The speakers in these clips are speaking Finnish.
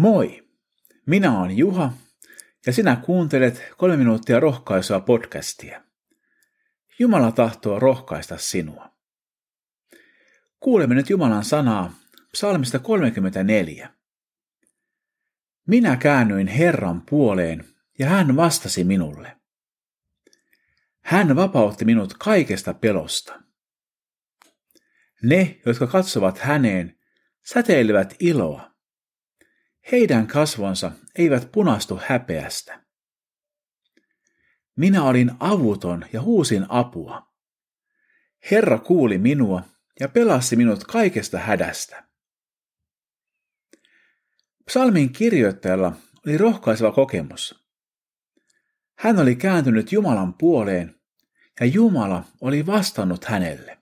Moi! Minä olen Juha ja sinä kuuntelet kolme minuuttia rohkaisua podcastia. Jumala tahtoo rohkaista sinua. Kuulemme nyt Jumalan sanaa psalmista 34. Minä käännyin Herran puoleen ja hän vastasi minulle. Hän vapautti minut kaikesta pelosta. Ne, jotka katsovat häneen, säteilevät iloa heidän kasvonsa eivät punastu häpeästä. Minä olin avuton ja huusin apua. Herra kuuli minua ja pelasti minut kaikesta hädästä. Psalmin kirjoittajalla oli rohkaiseva kokemus. Hän oli kääntynyt Jumalan puoleen ja Jumala oli vastannut hänelle.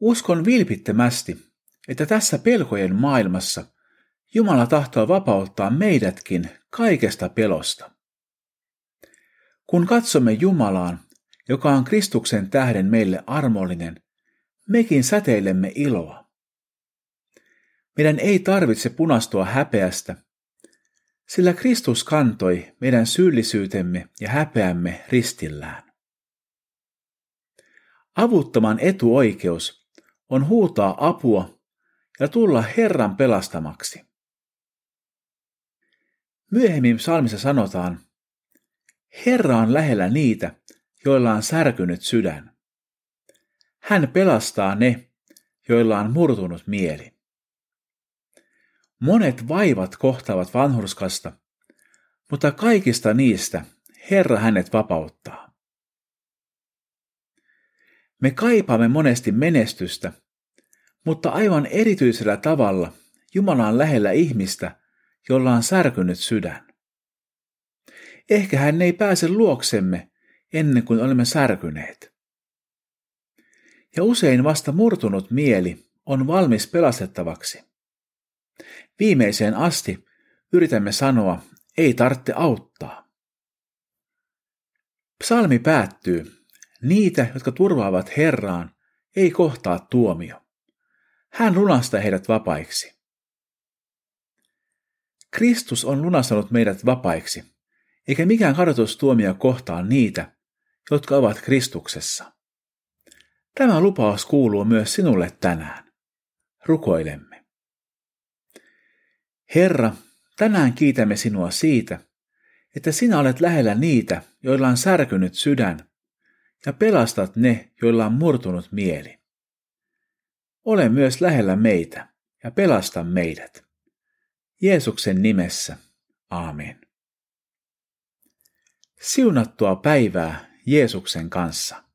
Uskon vilpittömästi, että tässä pelkojen maailmassa Jumala tahtoo vapauttaa meidätkin kaikesta pelosta. Kun katsomme Jumalaan, joka on Kristuksen tähden meille armollinen, mekin säteilemme iloa. Meidän ei tarvitse punastua häpeästä, sillä Kristus kantoi meidän syyllisyytemme ja häpeämme ristillään. Avuttoman etuoikeus on huutaa apua ja tulla Herran pelastamaksi. Myöhemmin psalmissa sanotaan, Herra on lähellä niitä, joilla on särkynyt sydän. Hän pelastaa ne, joilla on murtunut mieli. Monet vaivat kohtaavat vanhurskasta, mutta kaikista niistä Herra hänet vapauttaa. Me kaipaamme monesti menestystä, mutta aivan erityisellä tavalla Jumala on lähellä ihmistä, jolla on särkynyt sydän. Ehkä hän ei pääse luoksemme ennen kuin olemme särkyneet. Ja usein vasta murtunut mieli on valmis pelastettavaksi. Viimeiseen asti yritämme sanoa, ei tarvitse auttaa. Psalmi päättyy, niitä, jotka turvaavat Herraan, ei kohtaa tuomio. Hän lunastaa heidät vapaiksi. Kristus on lunastanut meidät vapaiksi, eikä mikään kadotustuomio kohtaa niitä, jotka ovat Kristuksessa. Tämä lupaus kuuluu myös sinulle tänään. Rukoilemme. Herra, tänään kiitämme sinua siitä, että sinä olet lähellä niitä, joilla on särkynyt sydän, ja pelastat ne, joilla on murtunut mieli. Ole myös lähellä meitä ja pelasta meidät. Jeesuksen nimessä. Aamen. Siunattua päivää Jeesuksen kanssa.